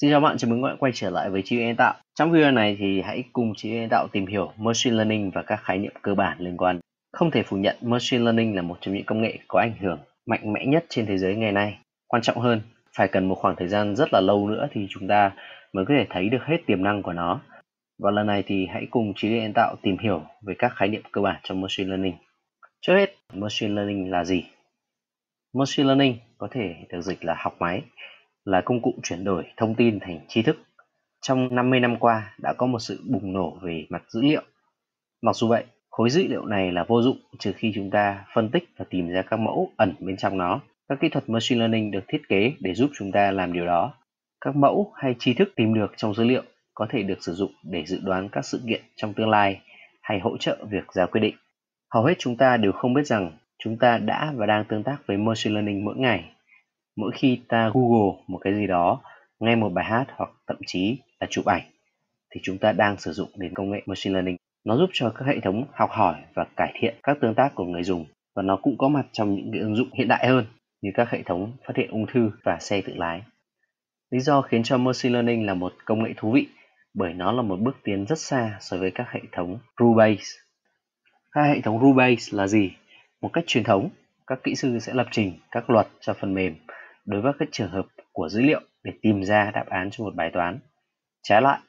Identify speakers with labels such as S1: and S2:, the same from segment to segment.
S1: Xin chào bạn, chào mừng các bạn quay trở lại với trí tuệ nhân tạo. Trong video này thì hãy cùng trí tuệ nhân tạo tìm hiểu machine learning và các khái niệm cơ bản liên quan. Không thể phủ nhận machine learning là một trong những công nghệ có ảnh hưởng mạnh mẽ nhất trên thế giới ngày nay. Quan trọng hơn, phải cần một khoảng thời gian rất là lâu nữa thì chúng ta mới có thể thấy được hết tiềm năng của nó. Và lần này thì hãy cùng trí tuệ nhân tạo tìm hiểu về các khái niệm cơ bản trong machine learning. Trước hết, machine learning là gì? Machine learning có thể được dịch là học máy là công cụ chuyển đổi thông tin thành tri thức. Trong 50 năm qua đã có một sự bùng nổ về mặt dữ liệu. Mặc dù vậy, khối dữ liệu này là vô dụng trừ khi chúng ta phân tích và tìm ra các mẫu ẩn bên trong nó. Các kỹ thuật machine learning được thiết kế để giúp chúng ta làm điều đó. Các mẫu hay tri thức tìm được trong dữ liệu có thể được sử dụng để dự đoán các sự kiện trong tương lai hay hỗ trợ việc ra quyết định. Hầu hết chúng ta đều không biết rằng chúng ta đã và đang tương tác với machine learning mỗi ngày mỗi khi ta google một cái gì đó, nghe một bài hát hoặc thậm chí là chụp ảnh, thì chúng ta đang sử dụng đến công nghệ machine learning. Nó giúp cho các hệ thống học hỏi và cải thiện các tương tác của người dùng, và nó cũng có mặt trong những cái ứng dụng hiện đại hơn như các hệ thống phát hiện ung thư và xe tự lái. Lý do khiến cho machine learning là một công nghệ thú vị, bởi nó là một bước tiến rất xa so với các hệ thống rule based các hệ thống rule based là gì? Một cách truyền thống, các kỹ sư sẽ lập trình các luật cho phần mềm đối với các trường hợp của dữ liệu để tìm ra đáp án cho một bài toán. Trái lại,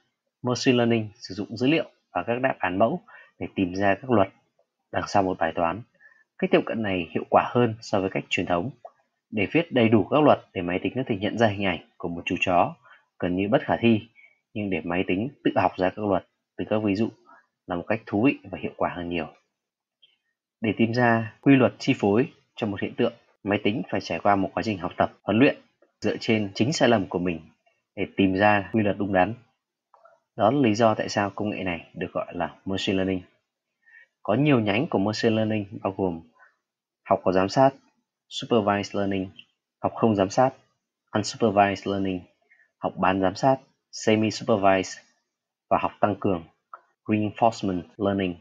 S1: Machine Learning sử dụng dữ liệu và các đáp án mẫu để tìm ra các luật đằng sau một bài toán. Cách tiếp cận này hiệu quả hơn so với cách truyền thống. Để viết đầy đủ các luật để máy tính có thể nhận ra hình ảnh của một chú chó gần như bất khả thi, nhưng để máy tính tự học ra các luật từ các ví dụ là một cách thú vị và hiệu quả hơn nhiều. Để tìm ra quy luật chi phối cho một hiện tượng máy tính phải trải qua một quá trình học tập, huấn luyện dựa trên chính sai lầm của mình để tìm ra quy luật đúng đắn. Đó là lý do tại sao công nghệ này được gọi là machine learning. Có nhiều nhánh của machine learning bao gồm học có giám sát, supervised learning, học không giám sát, unsupervised learning, học bán giám sát semi supervised và học tăng cường, reinforcement learning.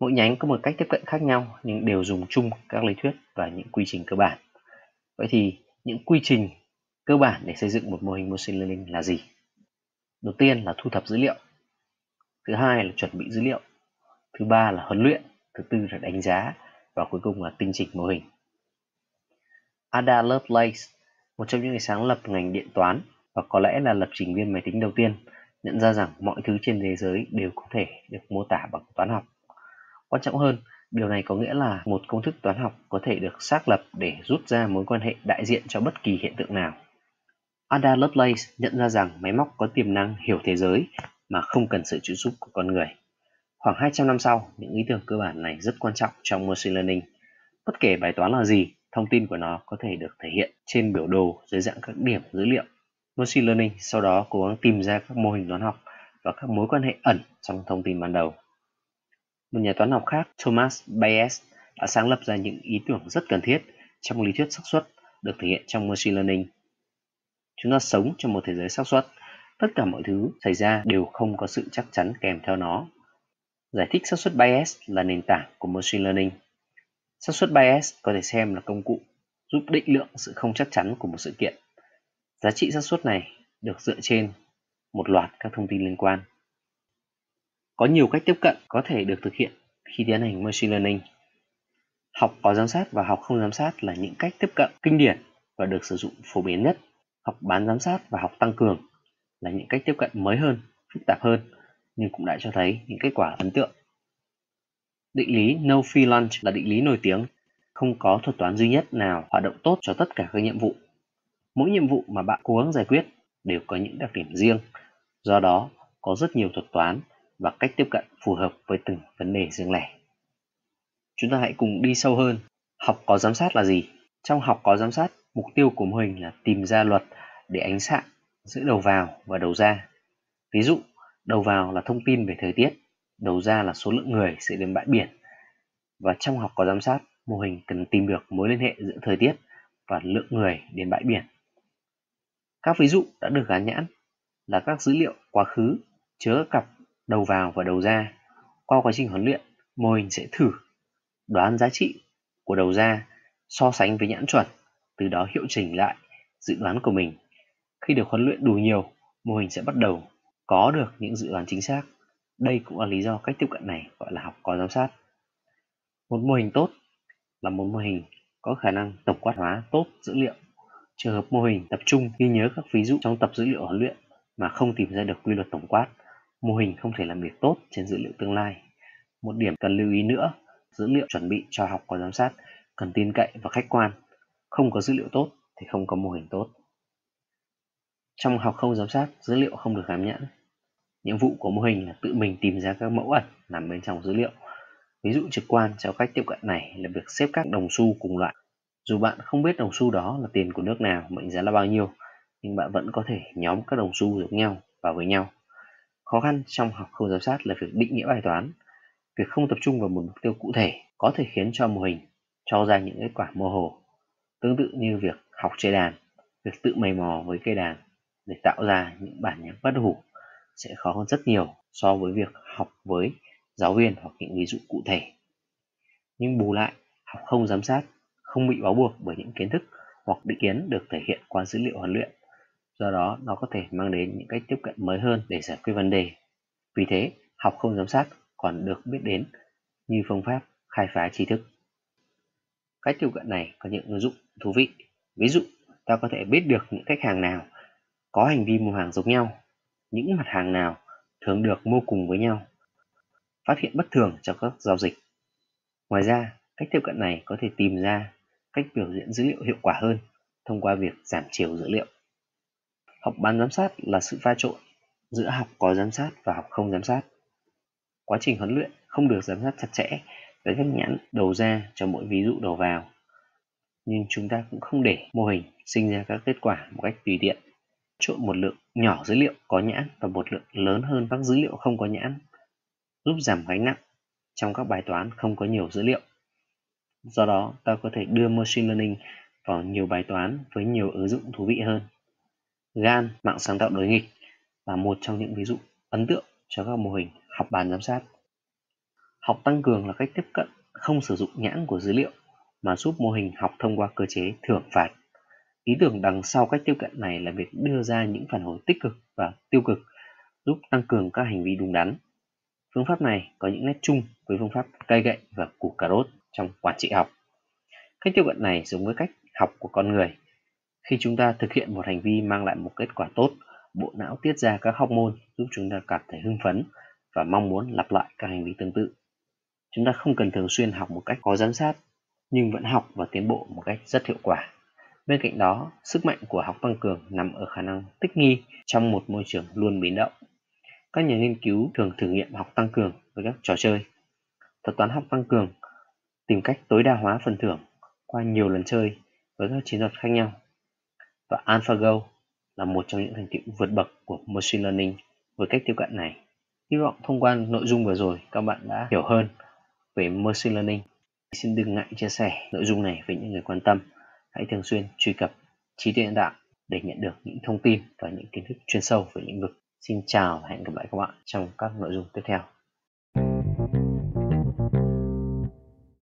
S1: Mỗi nhánh có một cách tiếp cận khác nhau nhưng đều dùng chung các lý thuyết và những quy trình cơ bản. Vậy thì những quy trình cơ bản để xây dựng một mô hình machine learning là gì? Đầu tiên là thu thập dữ liệu. Thứ hai là chuẩn bị dữ liệu. Thứ ba là huấn luyện. Thứ tư là đánh giá. Và cuối cùng là tinh chỉnh mô hình. Ada Lovelace, một trong những người sáng lập ngành điện toán và có lẽ là lập trình viên máy tính đầu tiên, nhận ra rằng mọi thứ trên thế giới đều có thể được mô tả bằng toán học Quan trọng hơn, điều này có nghĩa là một công thức toán học có thể được xác lập để rút ra mối quan hệ đại diện cho bất kỳ hiện tượng nào. Ada Lovelace nhận ra rằng máy móc có tiềm năng hiểu thế giới mà không cần sự trợ giúp của con người. Khoảng 200 năm sau, những ý tưởng cơ bản này rất quan trọng trong machine learning. Bất kể bài toán là gì, thông tin của nó có thể được thể hiện trên biểu đồ dưới dạng các điểm dữ liệu. Machine learning sau đó cố gắng tìm ra các mô hình toán học và các mối quan hệ ẩn trong thông tin ban đầu. Một nhà toán học khác, Thomas Bayes, đã sáng lập ra những ý tưởng rất cần thiết trong lý thuyết xác suất được thể hiện trong machine learning. Chúng ta sống trong một thế giới xác suất, tất cả mọi thứ xảy ra đều không có sự chắc chắn kèm theo nó. Giải thích xác suất bias là nền tảng của machine learning. Xác suất bias có thể xem là công cụ giúp định lượng sự không chắc chắn của một sự kiện. Giá trị xác suất này được dựa trên một loạt các thông tin liên quan. Có nhiều cách tiếp cận có thể được thực hiện khi tiến hành machine learning. Học có giám sát và học không giám sát là những cách tiếp cận kinh điển và được sử dụng phổ biến nhất. Học bán giám sát và học tăng cường là những cách tiếp cận mới hơn, phức tạp hơn nhưng cũng đã cho thấy những kết quả ấn tượng. Định lý No Free Lunch là định lý nổi tiếng, không có thuật toán duy nhất nào hoạt động tốt cho tất cả các nhiệm vụ. Mỗi nhiệm vụ mà bạn cố gắng giải quyết đều có những đặc điểm riêng, do đó có rất nhiều thuật toán và cách tiếp cận phù hợp với từng vấn đề riêng lẻ. Chúng ta hãy cùng đi sâu hơn. Học có giám sát là gì? Trong học có giám sát, mục tiêu của mô hình là tìm ra luật để ánh xạ giữa đầu vào và đầu ra. Ví dụ, đầu vào là thông tin về thời tiết, đầu ra là số lượng người sẽ đến bãi biển. Và trong học có giám sát, mô hình cần tìm được mối liên hệ giữa thời tiết và lượng người đến bãi biển. Các ví dụ đã được gắn nhãn là các dữ liệu quá khứ chứa cặp đầu vào và đầu ra. Qua quá trình huấn luyện, mô hình sẽ thử đoán giá trị của đầu ra so sánh với nhãn chuẩn, từ đó hiệu chỉnh lại dự đoán của mình. Khi được huấn luyện đủ nhiều, mô hình sẽ bắt đầu có được những dự đoán chính xác. Đây cũng là lý do cách tiếp cận này gọi là học có giám sát. Một mô hình tốt là một mô hình có khả năng tổng quát hóa tốt dữ liệu. Trường hợp mô hình tập trung ghi nhớ các ví dụ trong tập dữ liệu huấn luyện mà không tìm ra được quy luật tổng quát, mô hình không thể làm việc tốt trên dữ liệu tương lai. Một điểm cần lưu ý nữa, dữ liệu chuẩn bị cho học có giám sát cần tin cậy và khách quan. Không có dữ liệu tốt thì không có mô hình tốt. Trong học không giám sát, dữ liệu không được gắn nhãn. Nhiệm vụ của mô hình là tự mình tìm ra các mẫu ẩn nằm bên trong dữ liệu. Ví dụ trực quan cho cách tiếp cận này là việc xếp các đồng xu cùng loại. Dù bạn không biết đồng xu đó là tiền của nước nào, mệnh giá là bao nhiêu, nhưng bạn vẫn có thể nhóm các đồng xu giống nhau vào với nhau. Khó khăn trong học không giám sát là việc định nghĩa bài toán. Việc không tập trung vào một mục tiêu cụ thể có thể khiến cho mô hình cho ra những kết quả mơ hồ. Tương tự như việc học chơi đàn, việc tự mày mò với cây đàn để tạo ra những bản nhạc bất hủ sẽ khó hơn rất nhiều so với việc học với giáo viên hoặc những ví dụ cụ thể. Nhưng bù lại, học không giám sát, không bị bó buộc bởi những kiến thức hoặc định kiến được thể hiện qua dữ liệu huấn luyện. Do đó, nó có thể mang đến những cách tiếp cận mới hơn để giải quyết vấn đề. Vì thế, học không giám sát còn được biết đến như phương pháp khai phá tri thức. Cách tiếp cận này có những ứng dụng thú vị. Ví dụ, ta có thể biết được những khách hàng nào có hành vi mua hàng giống nhau, những mặt hàng nào thường được mua cùng với nhau, phát hiện bất thường trong các giao dịch. Ngoài ra, cách tiếp cận này có thể tìm ra cách biểu diễn dữ liệu hiệu quả hơn thông qua việc giảm chiều dữ liệu. Học bán giám sát là sự pha trộn giữa học có giám sát và học không giám sát. Quá trình huấn luyện không được giám sát chặt chẽ với các nhãn đầu ra cho mỗi ví dụ đầu vào. Nhưng chúng ta cũng không để mô hình sinh ra các kết quả một cách tùy tiện. Trộn một lượng nhỏ dữ liệu có nhãn và một lượng lớn hơn các dữ liệu không có nhãn, giúp giảm gánh nặng trong các bài toán không có nhiều dữ liệu. Do đó, ta có thể đưa machine learning vào nhiều bài toán với nhiều ứng dụng thú vị hơn. GAN, mạng sáng tạo đối nghịch, là một trong những ví dụ ấn tượng cho các mô hình học bàn giám sát. Học tăng cường là cách tiếp cận không sử dụng nhãn của dữ liệu mà giúp mô hình học thông qua cơ chế thưởng phạt. Ý tưởng đằng sau cách tiếp cận này là việc đưa ra những phản hồi tích cực và tiêu cực giúp tăng cường các hành vi đúng đắn. Phương pháp này có những nét chung với phương pháp cây gậy và củ cà rốt trong quản trị học. Cách tiếp cận này giống với cách học của con người. Khi chúng ta thực hiện một hành vi mang lại một kết quả tốt, bộ não tiết ra các hormone giúp chúng ta cảm thấy hưng phấn và mong muốn lặp lại các hành vi tương tự. Chúng ta không cần thường xuyên học một cách có giám sát, nhưng vẫn học và tiến bộ một cách rất hiệu quả. Bên cạnh đó, sức mạnh của học tăng cường nằm ở khả năng thích nghi trong một môi trường luôn biến động. Các nhà nghiên cứu thường thử nghiệm học tăng cường với các trò chơi. Thuật toán học tăng cường tìm cách tối đa hóa phần thưởng qua nhiều lần chơi với các chiến thuật khác nhau. Và AlphaGo là một trong những thành tựu vượt bậc của machine learning với cách tiếp cận này. Hy vọng thông qua nội dung vừa rồi, các bạn đã hiểu hơn về machine learning. Xin đừng ngại chia sẻ nội dung này với những người quan tâm. Hãy thường xuyên truy cập trí tuệ nhân tạo để nhận được những thông tin và những kiến thức chuyên sâu về lĩnh vực. Xin chào và hẹn gặp lại các bạn trong các nội dung tiếp theo.